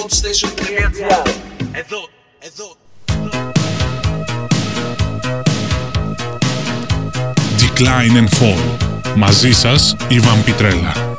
hotstation.gr Εδώ, εδώ Decline and Fall. Μαζί σας, Ιβαν Πιτρέλα.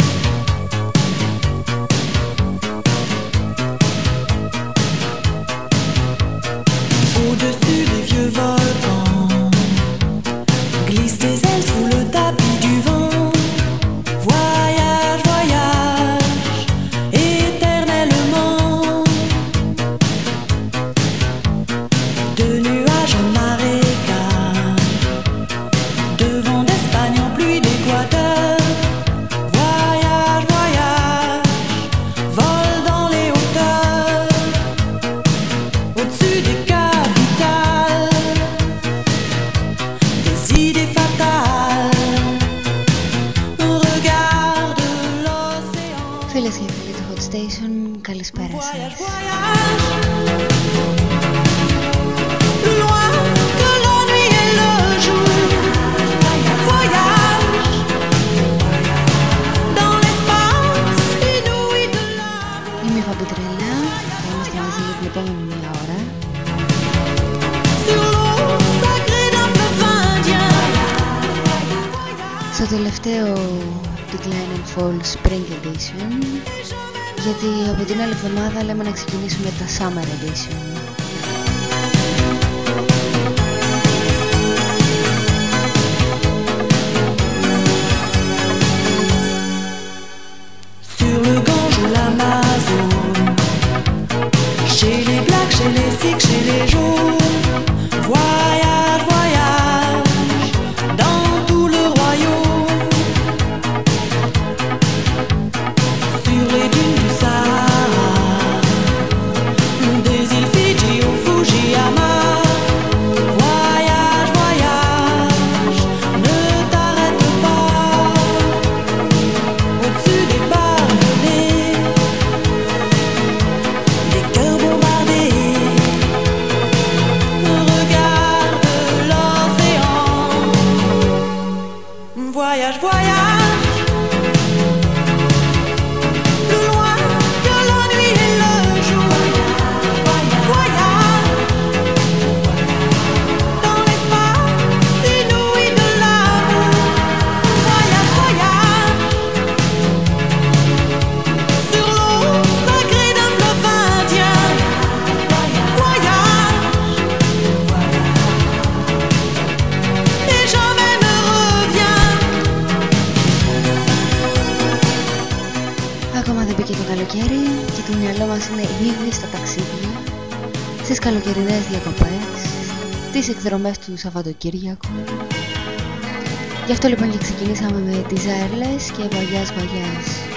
Εκδρομές του Σαββατοκύριακου. Γι' αυτό λοιπόν και ξεκινήσαμε με τις Ζέρλες και Βαγιάς Βαγιάς.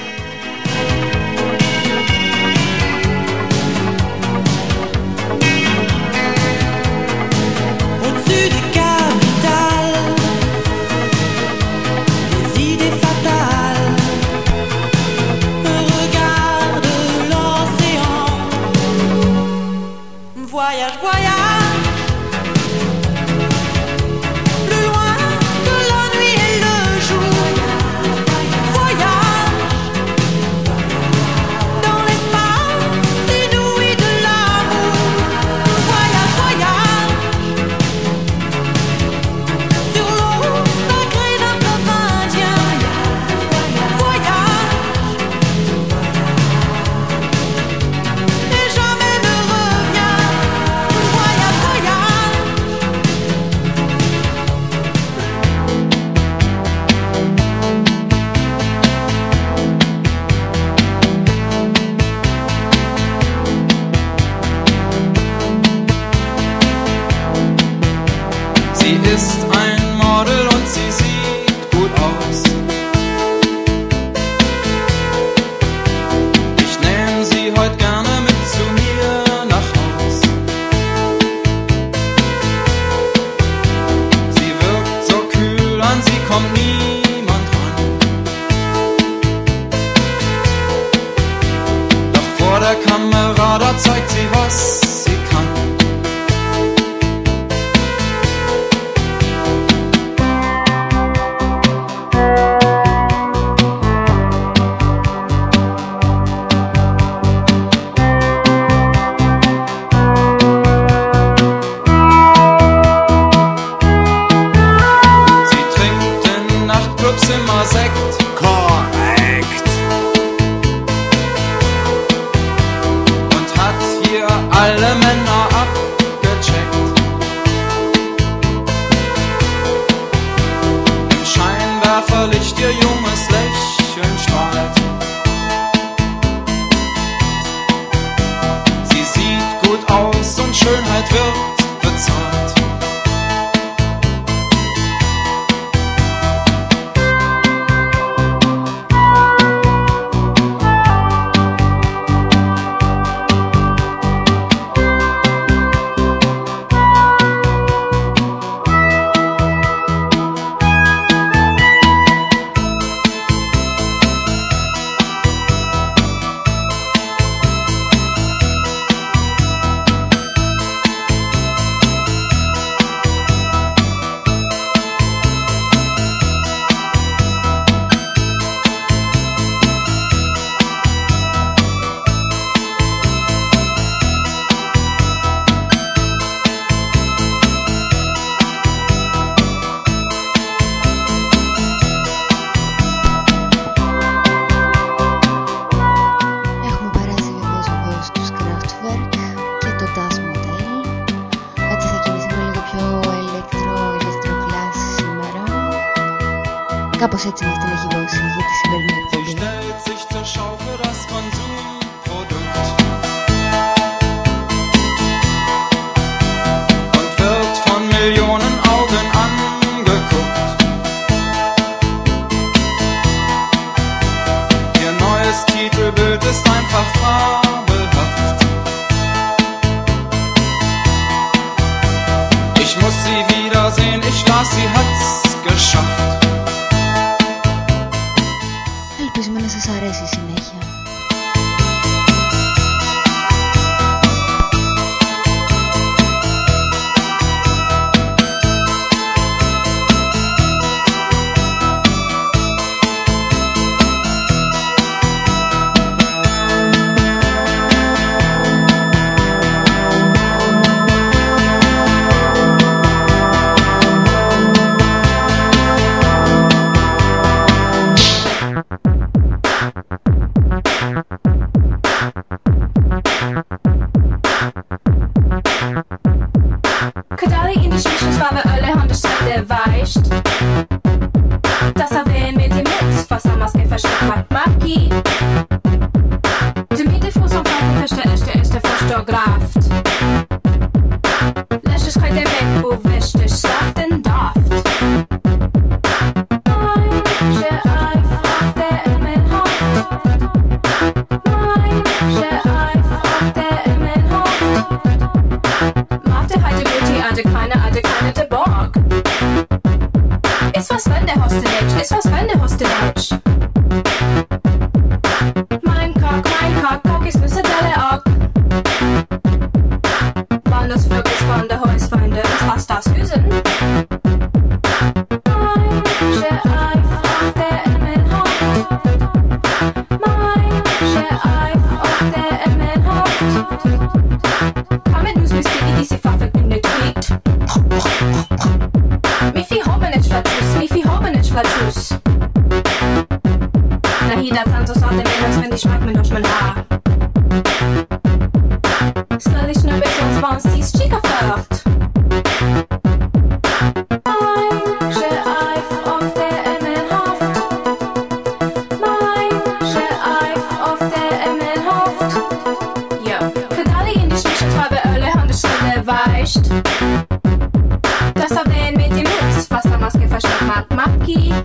see.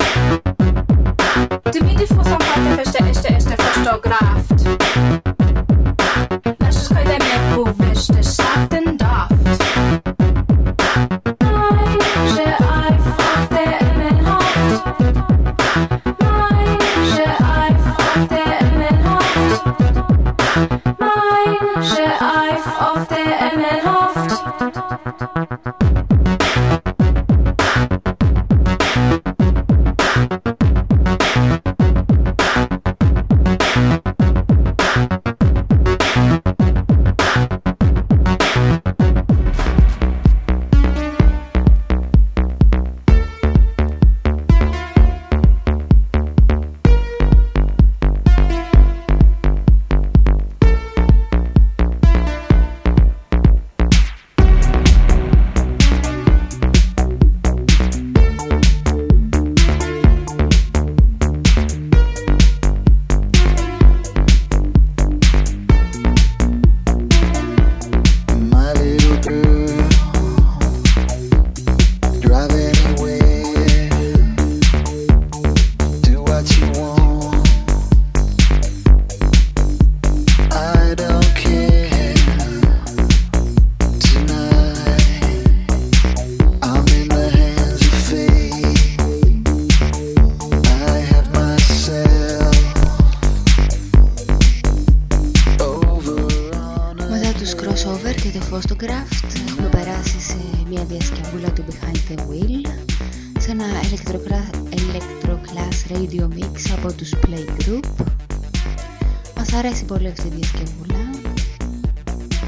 Μας αρέσει πολύ αυτή η διασκευούλα.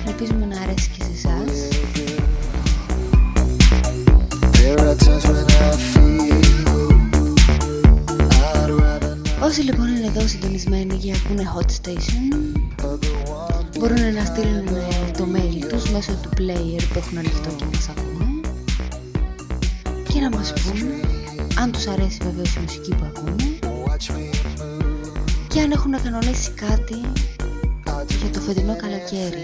Ελπίζουμε να αρέσει και σε εσάς. Όσοι λοιπόν είναι εδώ συντονισμένοι για ακούνε Hot Station μπορούν να στείλουν ε, το mail τους μέσω του player που έχουν ανοιχτό και μας ακούνε. Και να μας πούν αν τους αρέσει βέβαια η μουσική που ακούνε και αν έχουν να κανονίσει κάτι για το φετινό καλοκαίρι.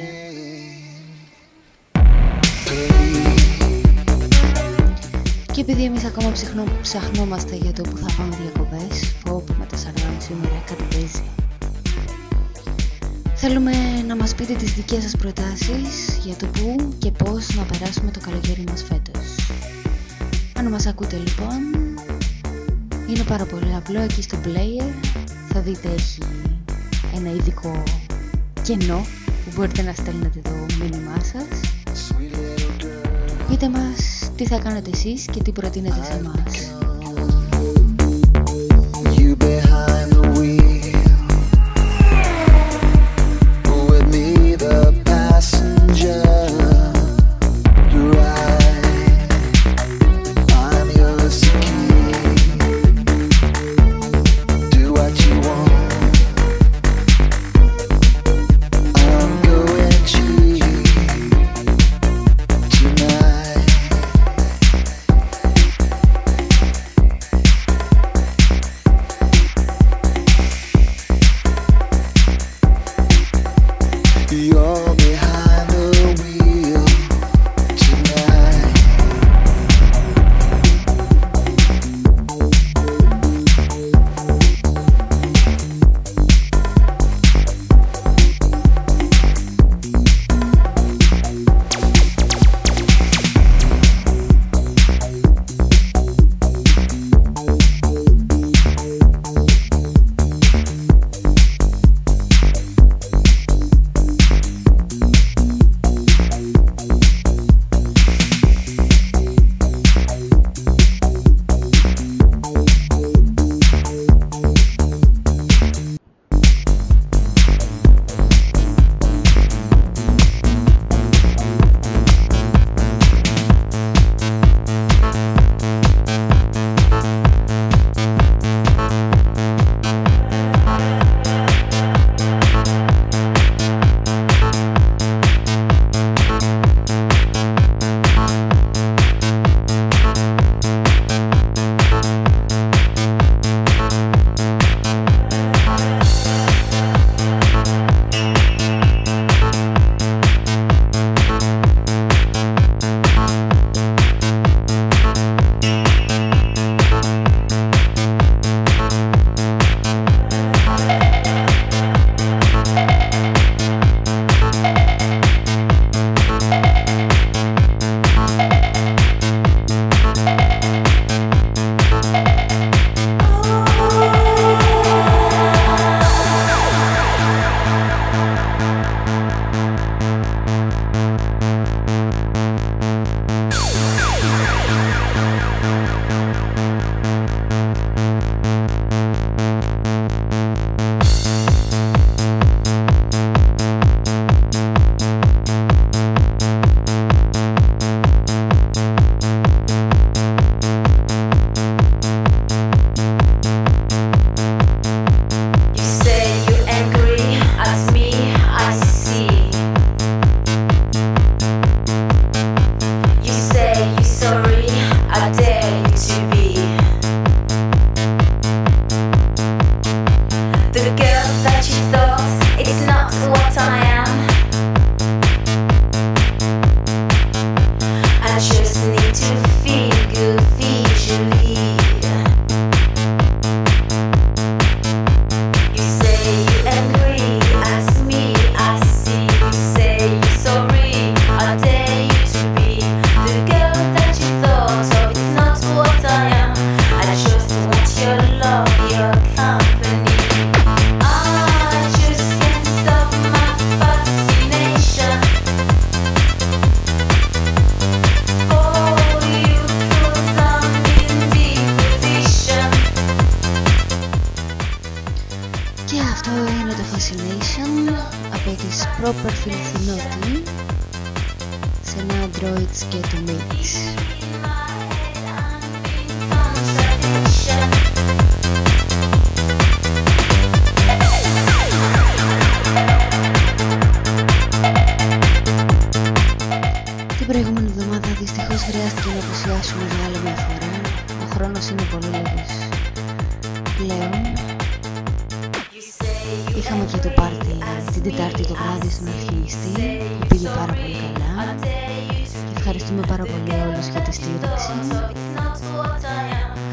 Και επειδή εμείς ακόμα ψυχνό, ψαχνόμαστε για το που θα πάμε διακοπές, όπου με τα σαρδάμ σήμερα κάτι παίζει. Θέλουμε να μας πείτε τις δικές σας προτάσεις για το πού και πώς να περάσουμε το καλοκαίρι μας φέτος. Αν μας ακούτε λοιπόν, είναι πάρα πολύ απλό εκεί στο player, θα δείτε έχει ένα ειδικό κενό που μπορείτε να στέλνετε το μήνυμά σας. Πείτε μας τι θα κάνετε εσείς και τι προτείνετε σε εμάς.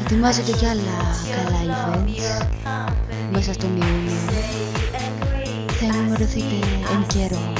Ετοιμάζετε κι άλλα καλά events μέσα στον Ιούνιο. Θα ενημερωθείτε εν καιρό.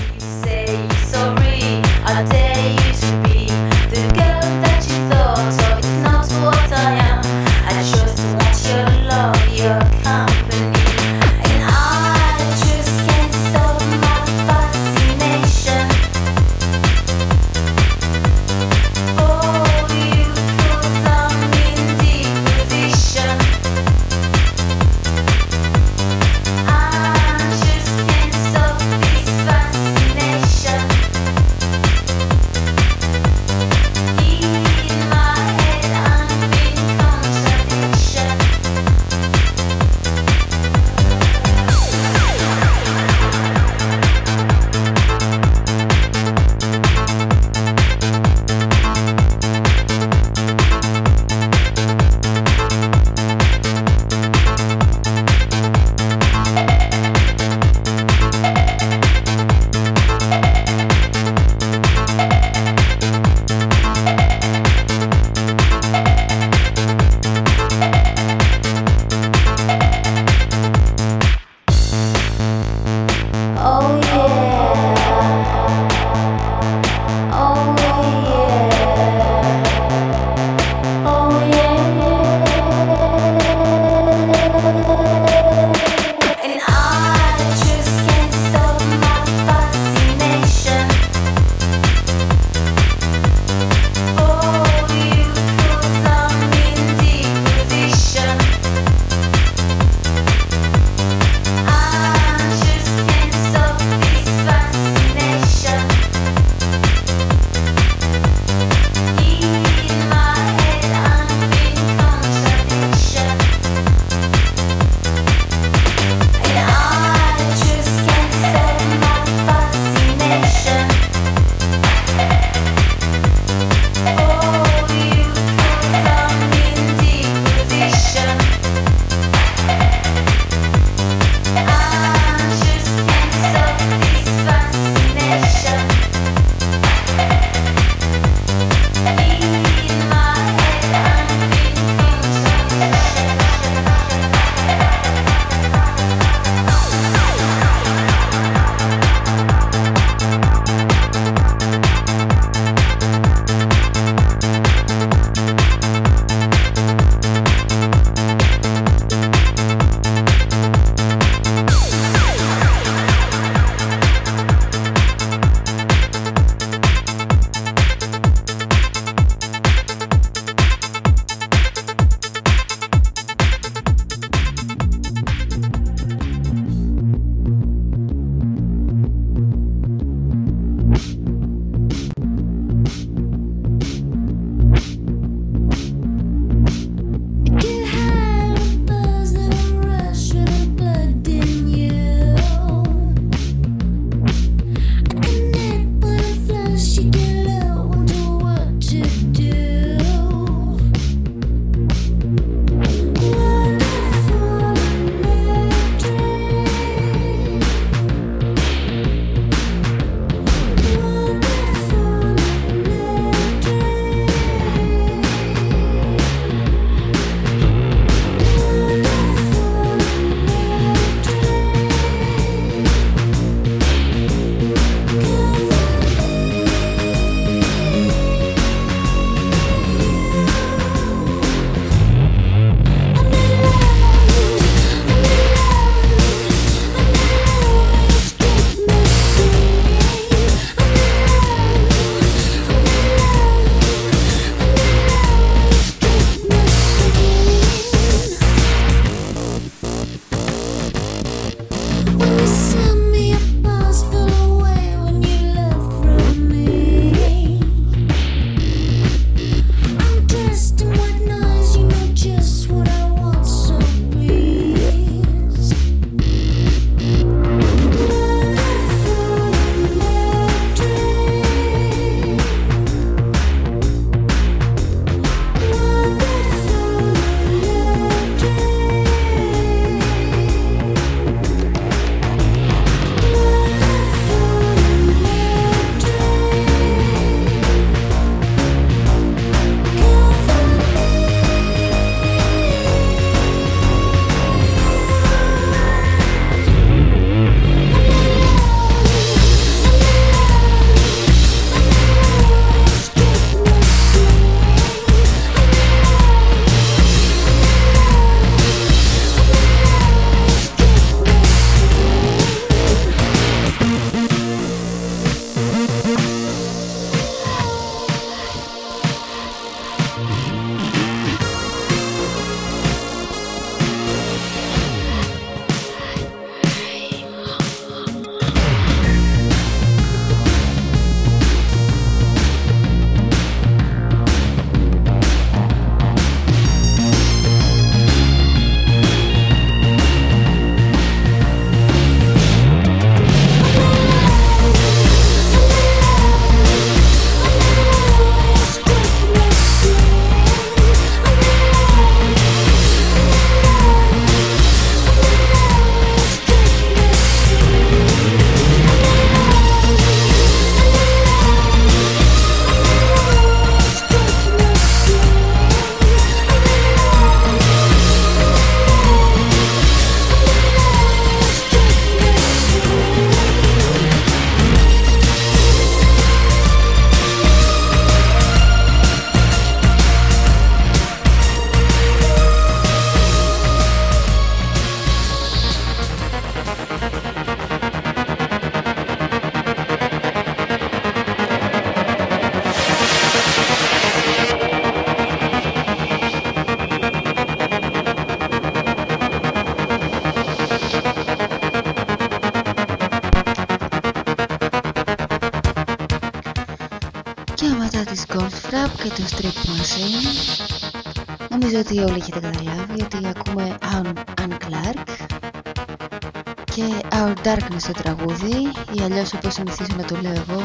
αλλιώς όπως συνηθίζω να το λέω εγώ,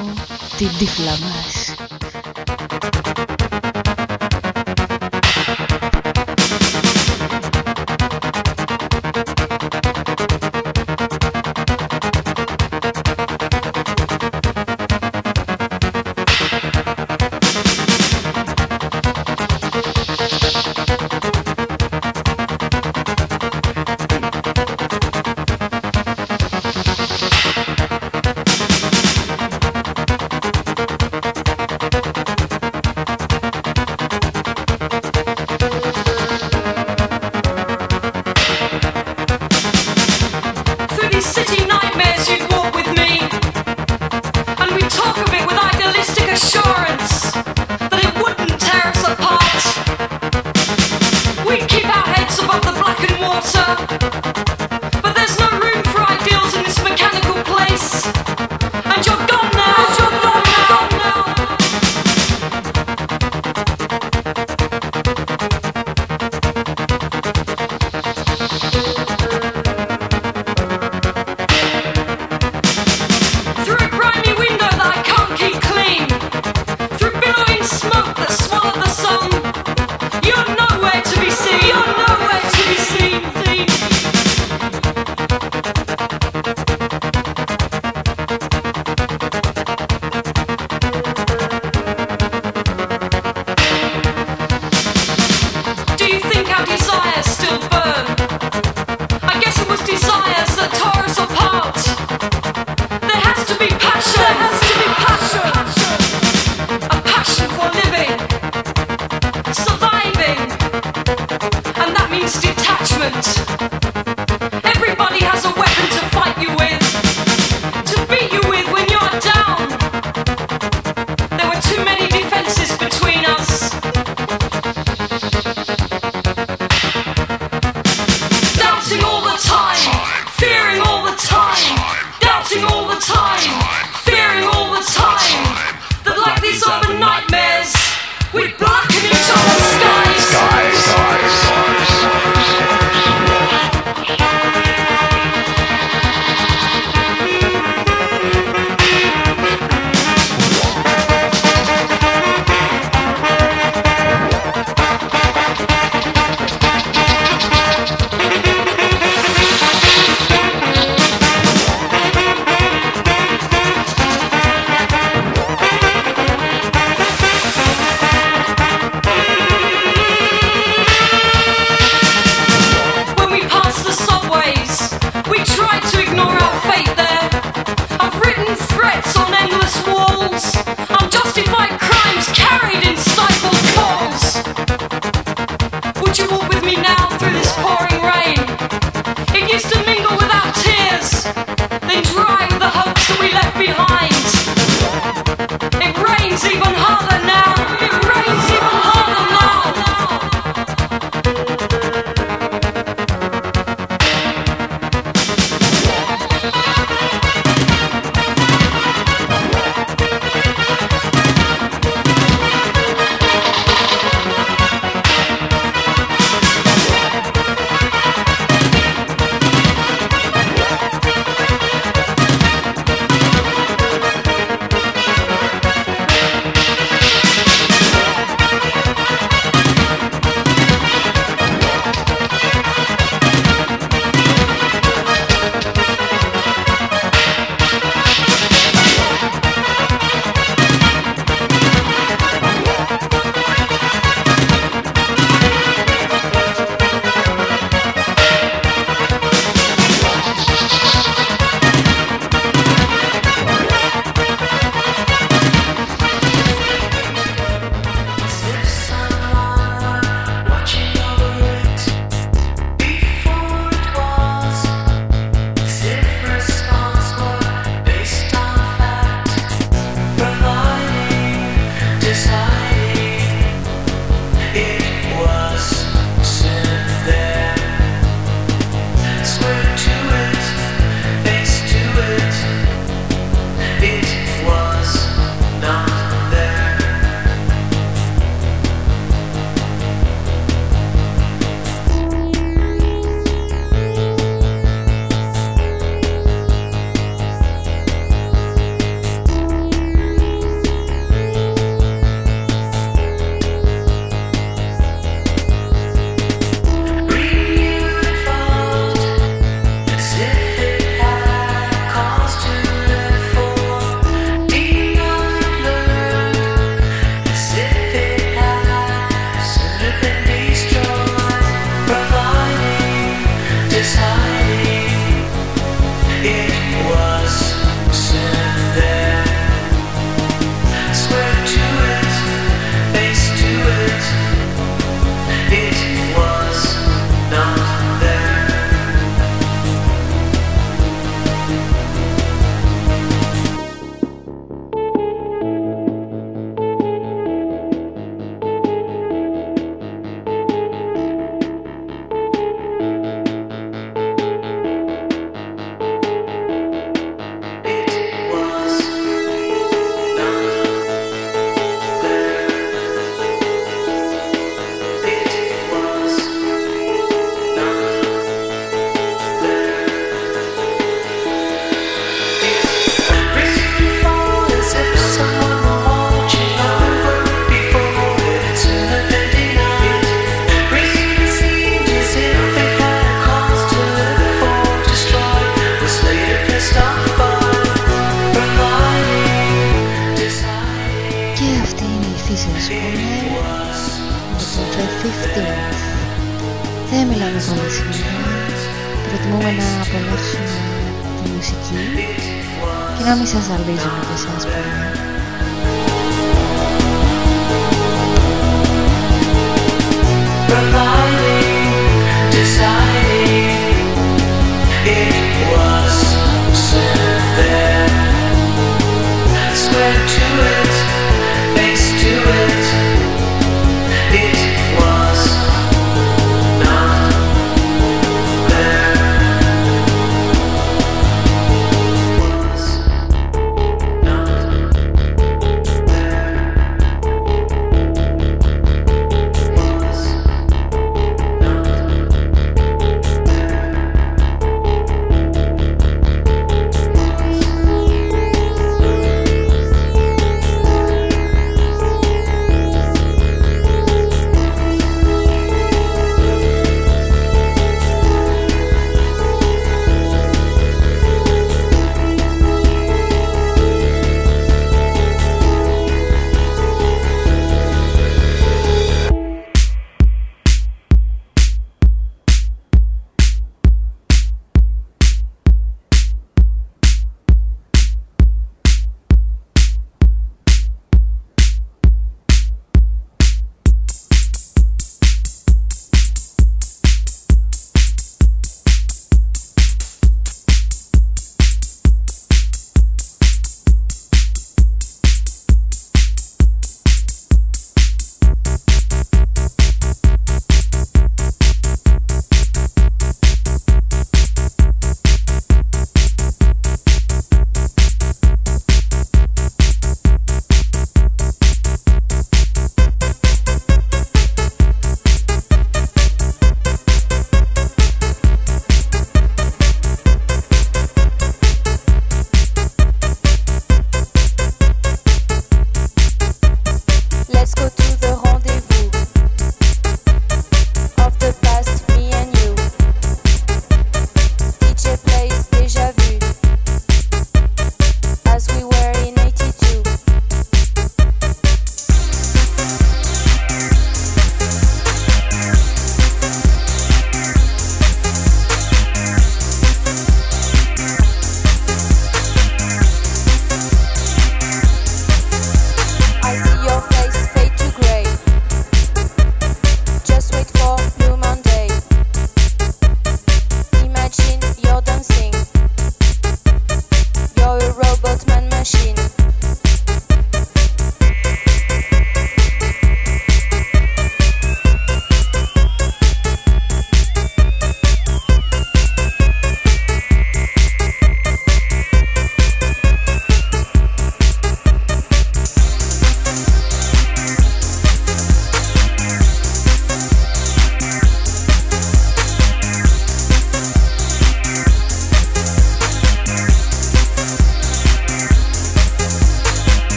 την τύφλα.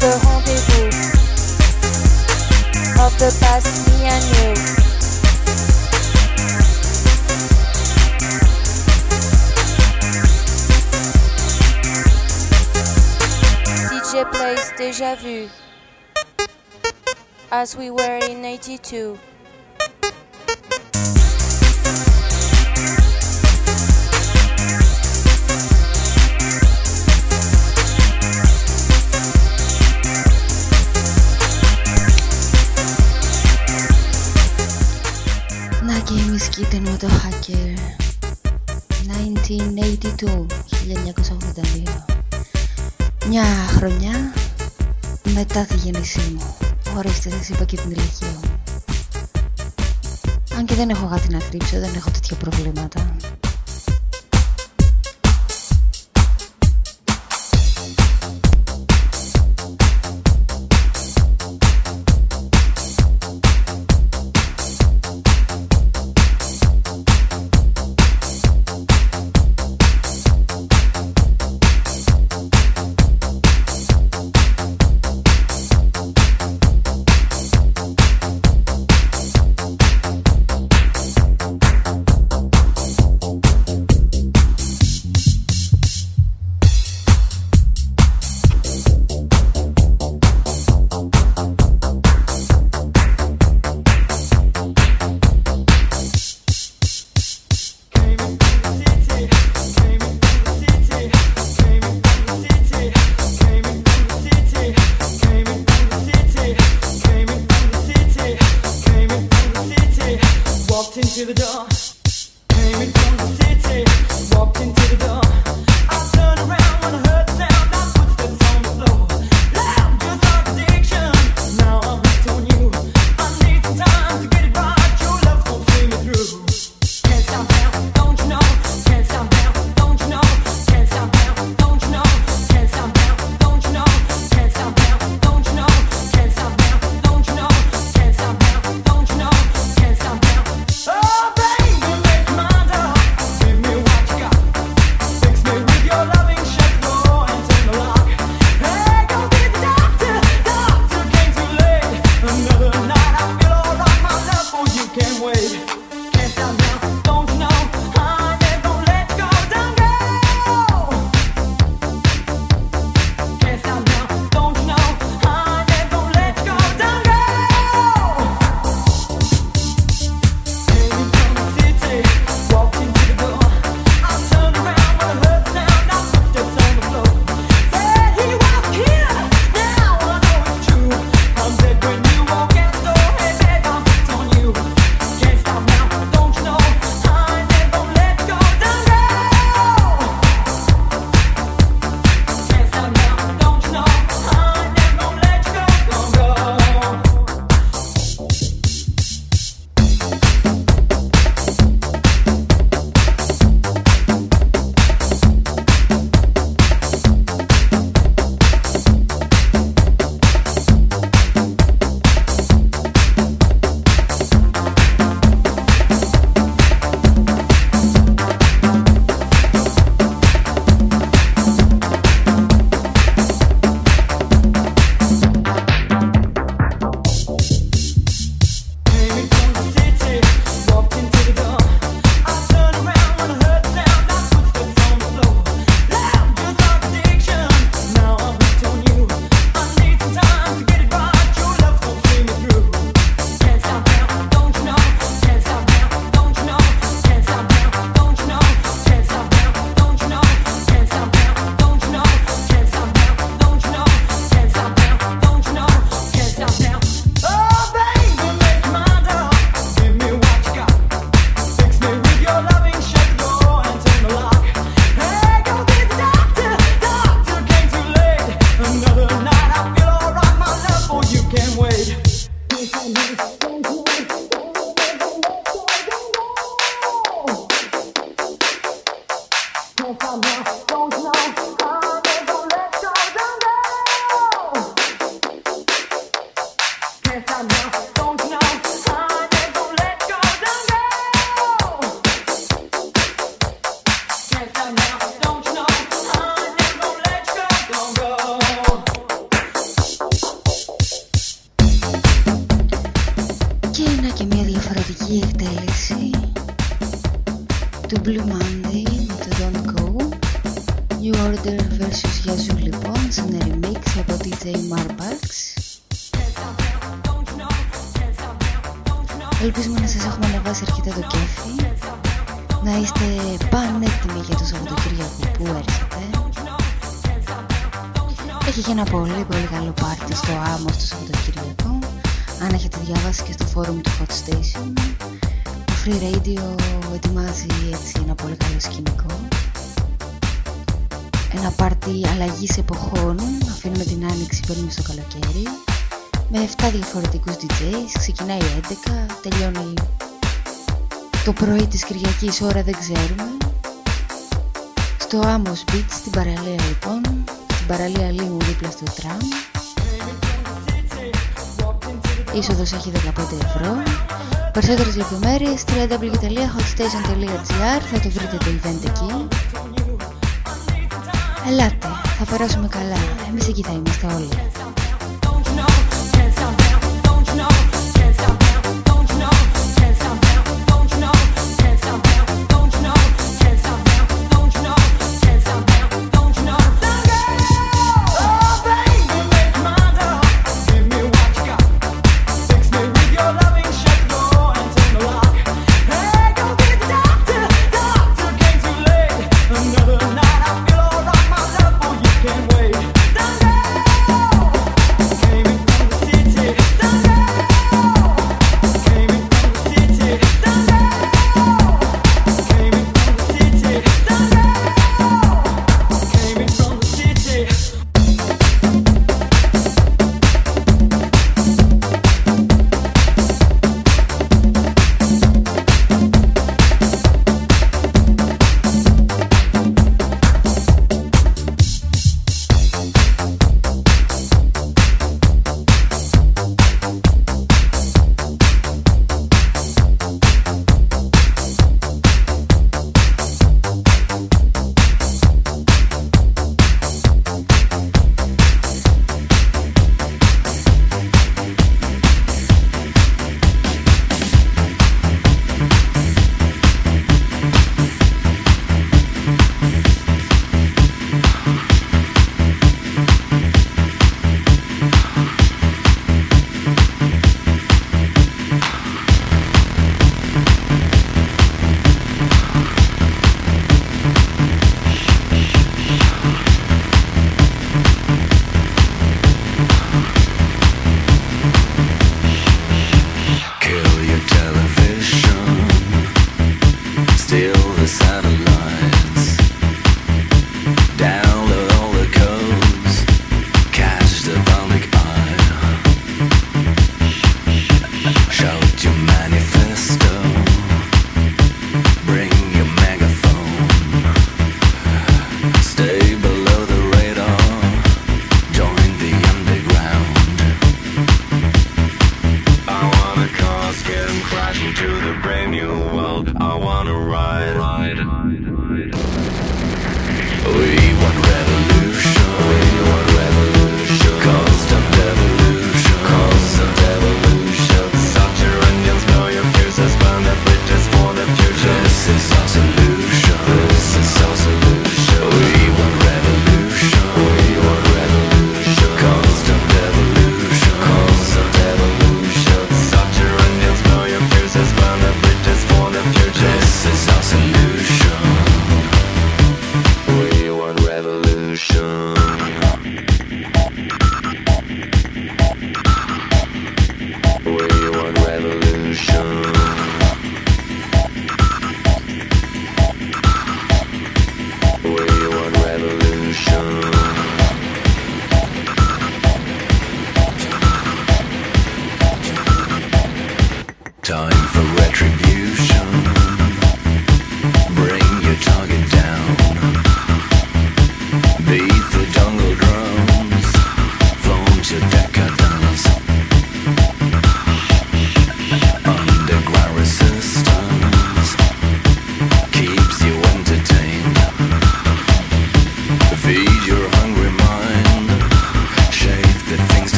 the rendezvous of the past, me and you. DJ plays Deja Vu as we were in 82. Παναγιώτη μου. Ορίστε, σας είπα και την ηλικία μου. Αν και δεν έχω κάτι να κρύψω, δεν έχω τέτοια προβλήματα. Αν έχετε διαβάσει και στο φόρουμ του Hot Station. Το Free Radio ετοιμάζει έτσι ένα πολύ καλό σκηνικό. Ένα πάρτι αλλαγής εποχών. Αφήνουμε την άνοιξη, παίρνουμε στο καλοκαίρι. Με 7 διαφορετικούς DJs, ξεκινάει 11, τελειώνει το πρωί της Κυριακής ώρα δεν ξέρουμε. Στο Amos Beach, στην παραλία λοιπόν στην παραλία Λίμου δίπλα στο τραμ Είσοδος έχει 15 ευρώ. Περισσότερες λεπτομέρειες www.hotstation.gr Θα το βρείτε το event εκεί. Ελάτε, θα περάσουμε καλά. Εμείς εκεί θα είμαστε όλοι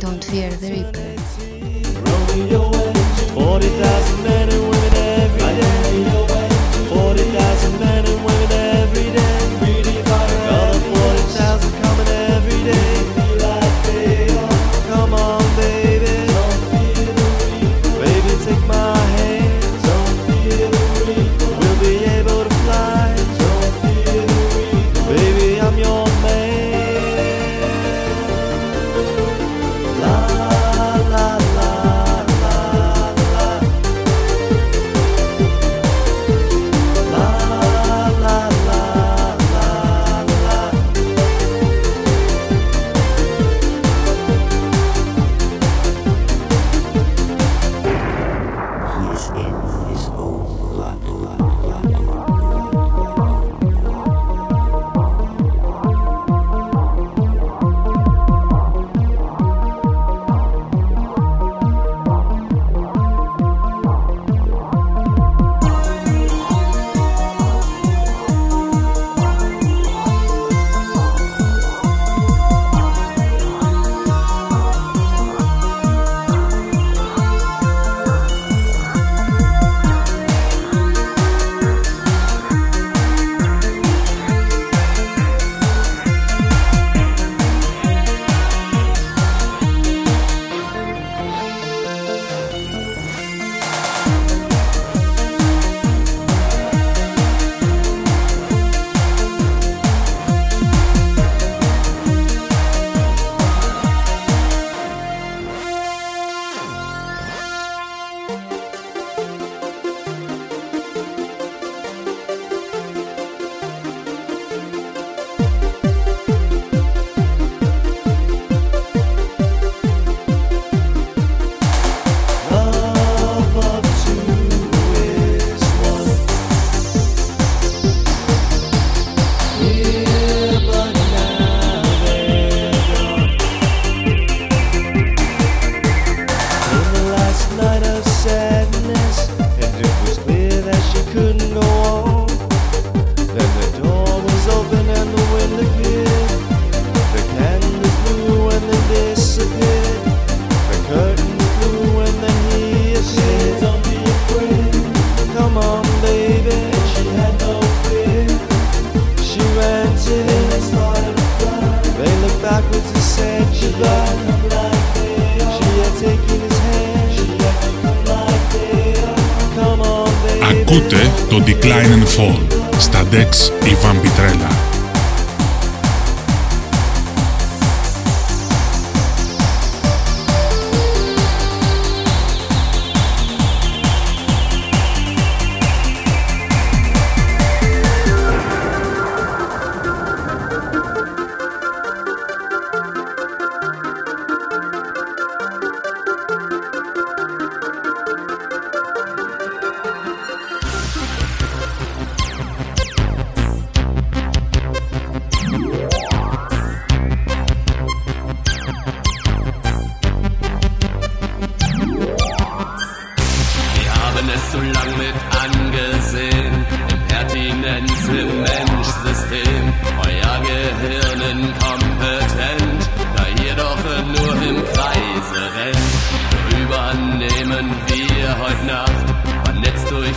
don't fear the reaper.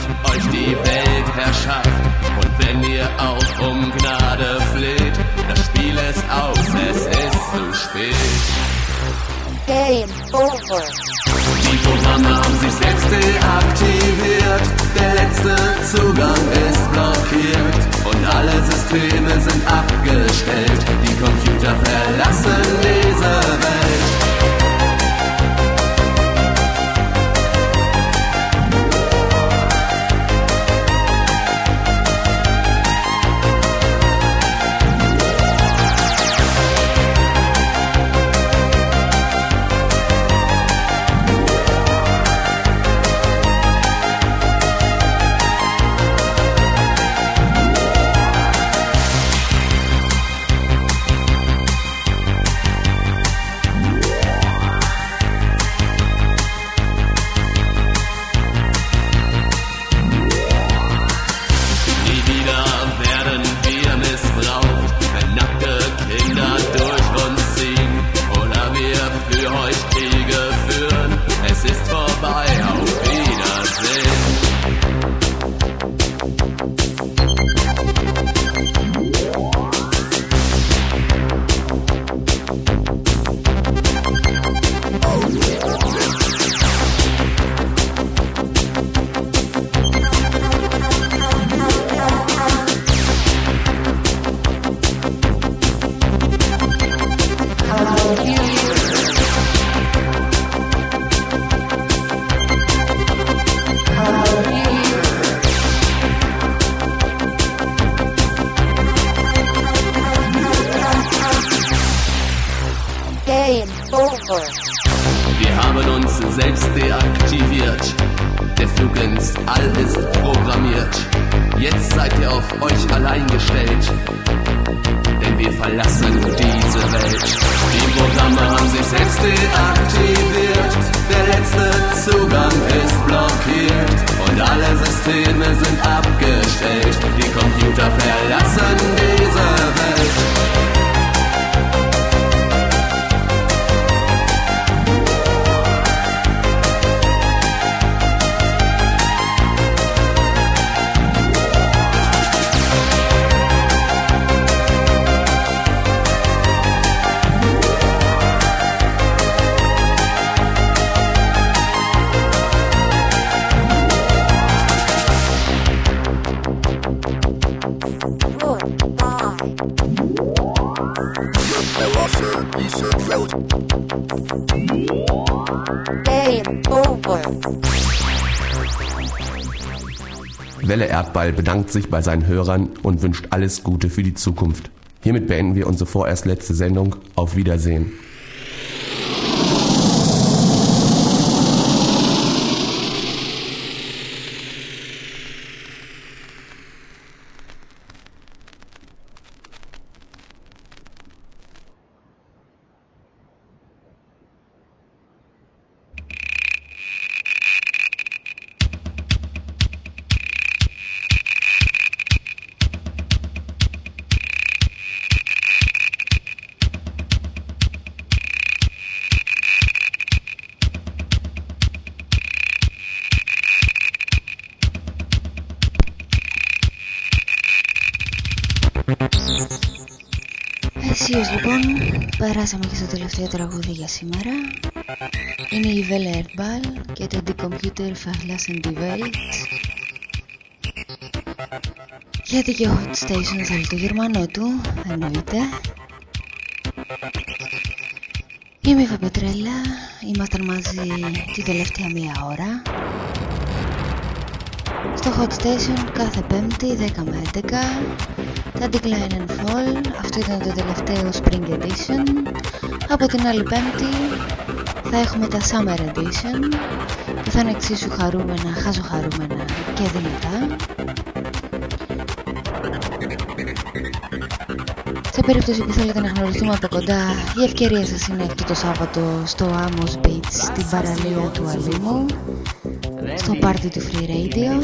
gilt euch die Weltherrschaft. Und wenn ihr auch um Gnade fleht, das Spiel ist aus, es ist zu spät. Game over. Die Programme haben sich selbst deaktiviert. Der letzte Zugang ist blockiert. Und alle Systeme sind abgestellt. Die Computer verlassen den selbst deaktiviert. Der Flug ins All ist programmiert. Jetzt seid ihr auf euch allein gestellt. Denn wir verlassen diese Welt. Die Programme haben sich selbst deaktiviert. Der letzte Zugang ist blockiert. Und alle Systeme sind abgestellt. Die Computer verlassen diese Welt. Welle Erdball bedankt sich bei seinen Hörern und wünscht alles Gute für die Zukunft. Hiermit beenden wir unsere vorerst letzte Sendung. Auf Wiedersehen. Αισίως λοιπόν, περάσαμε και στο τελευταίο τραγούδι για σήμερα. Είναι η Vele Erdball και το Decomputer Verlassen die Welt. Γιατί και ο Hot Station θέλει το γερμανό του, εννοείται. Είμαι η Βαπετρέλα, ήμασταν μαζί την τελευταία μία ώρα. Στο Hot Station κάθε πέμπτη 10 με 11 τα Decline and Fall αυτό ήταν το τελευταίο Spring Edition. Από την άλλη πέμπτη θα έχουμε τα Summer Edition που θα είναι εξίσου χαρούμενα, χαζοχαρούμενα και δυνατά. Σε περίπτωση που θέλετε να γνωριστούμε από κοντά η ευκαιρία σας είναι αυτό το Σάββατο στο Amos Beach στην παραλία του Αλήμου στο πάρτι του Free Radio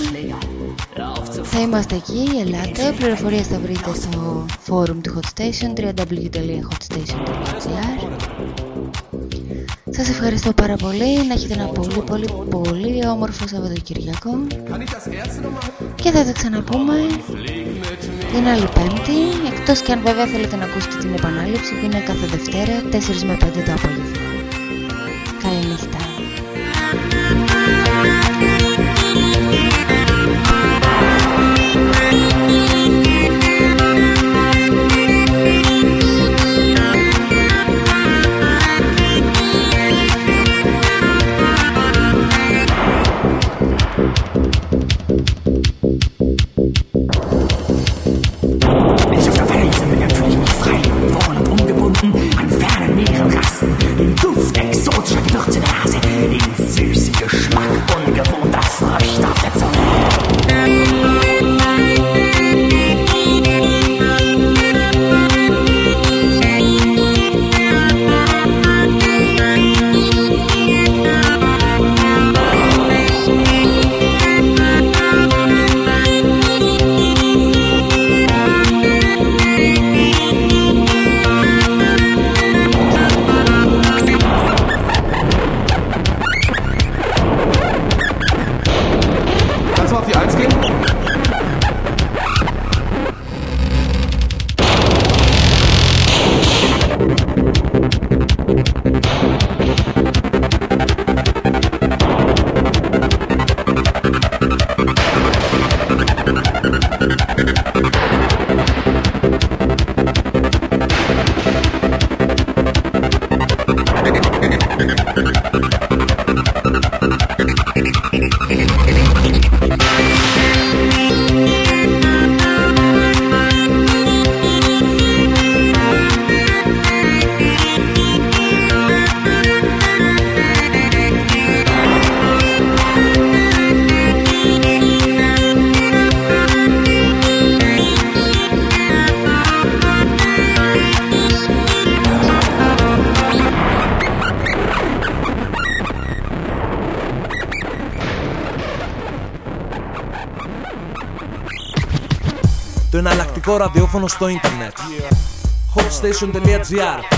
θα είμαστε εκεί, ελάτε. Πληροφορίες θα βρείτε στο forum του Hot Station www.hotstation.gr Σας ευχαριστώ πάρα πολύ. Να έχετε ένα πολύ πολύ πολύ όμορφο Σαββατοκυριακό και θα τα ξαναπούμε την άλλη Πέμπτη εκτός και αν βέβαια θέλετε να ακούσετε την επανάληψη που είναι κάθε Δευτέρα 4 με 5 το απόγευμα. Ραδιόφωνο στο ίντερνετ. Hopstation.gr